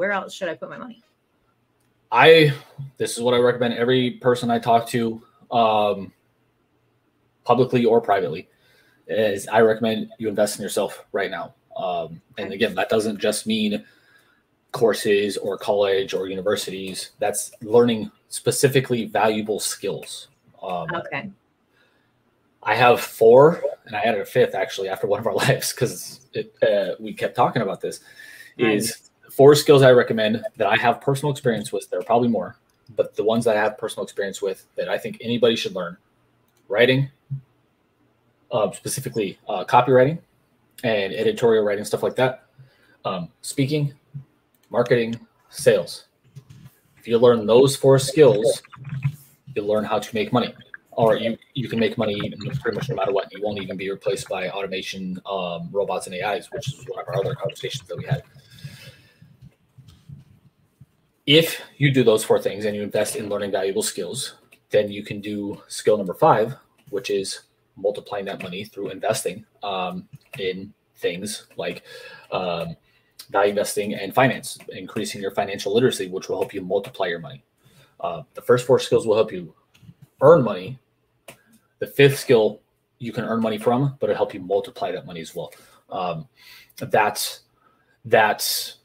where else should I put my money? I this is what I recommend every person I talk to, um, publicly or privately, is I recommend you invest in yourself right now. Um, and again, that doesn't just mean courses or college or universities. That's learning specifically valuable skills. Um, Okay. I have four, and I added a fifth actually after one of our lives because uh, we kept talking about this. Is four skills I recommend that I have personal experience with. There are probably more, but the ones that I have personal experience with that I think anybody should learn: writing, uh, specifically uh, copywriting and editorial writing, stuff like that. Um, speaking, marketing, sales. If you learn those four skills, you'll learn how to make money or you, you can make money pretty much no matter what. You won't even be replaced by automation, um, robots, and AIs, which is one of our other conversations that we had. If you do those four things and you invest in learning valuable skills, then you can do skill number five, which is multiplying that money through investing um, in things like um, value investing and finance, increasing your financial literacy, which will help you multiply your money. Uh, the first four skills will help you earn money. The fifth skill you can earn money from, but it'll help you multiply that money as well. Um, that's that's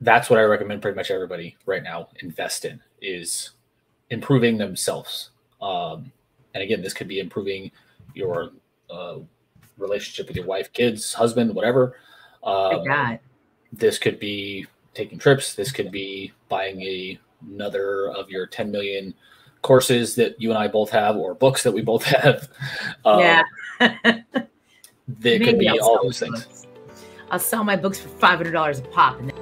that's what I recommend pretty much everybody right now invest in is improving themselves. Um, and again, this could be improving your uh, relationship with your wife, kids, husband, whatever. Um, this could be taking trips. This could be buying a, another of your 10 million courses that you and I both have, or books that we both have. Um, yeah. They could be I'll all those things. books. I'll sell my books for five hundred dollars a pop, and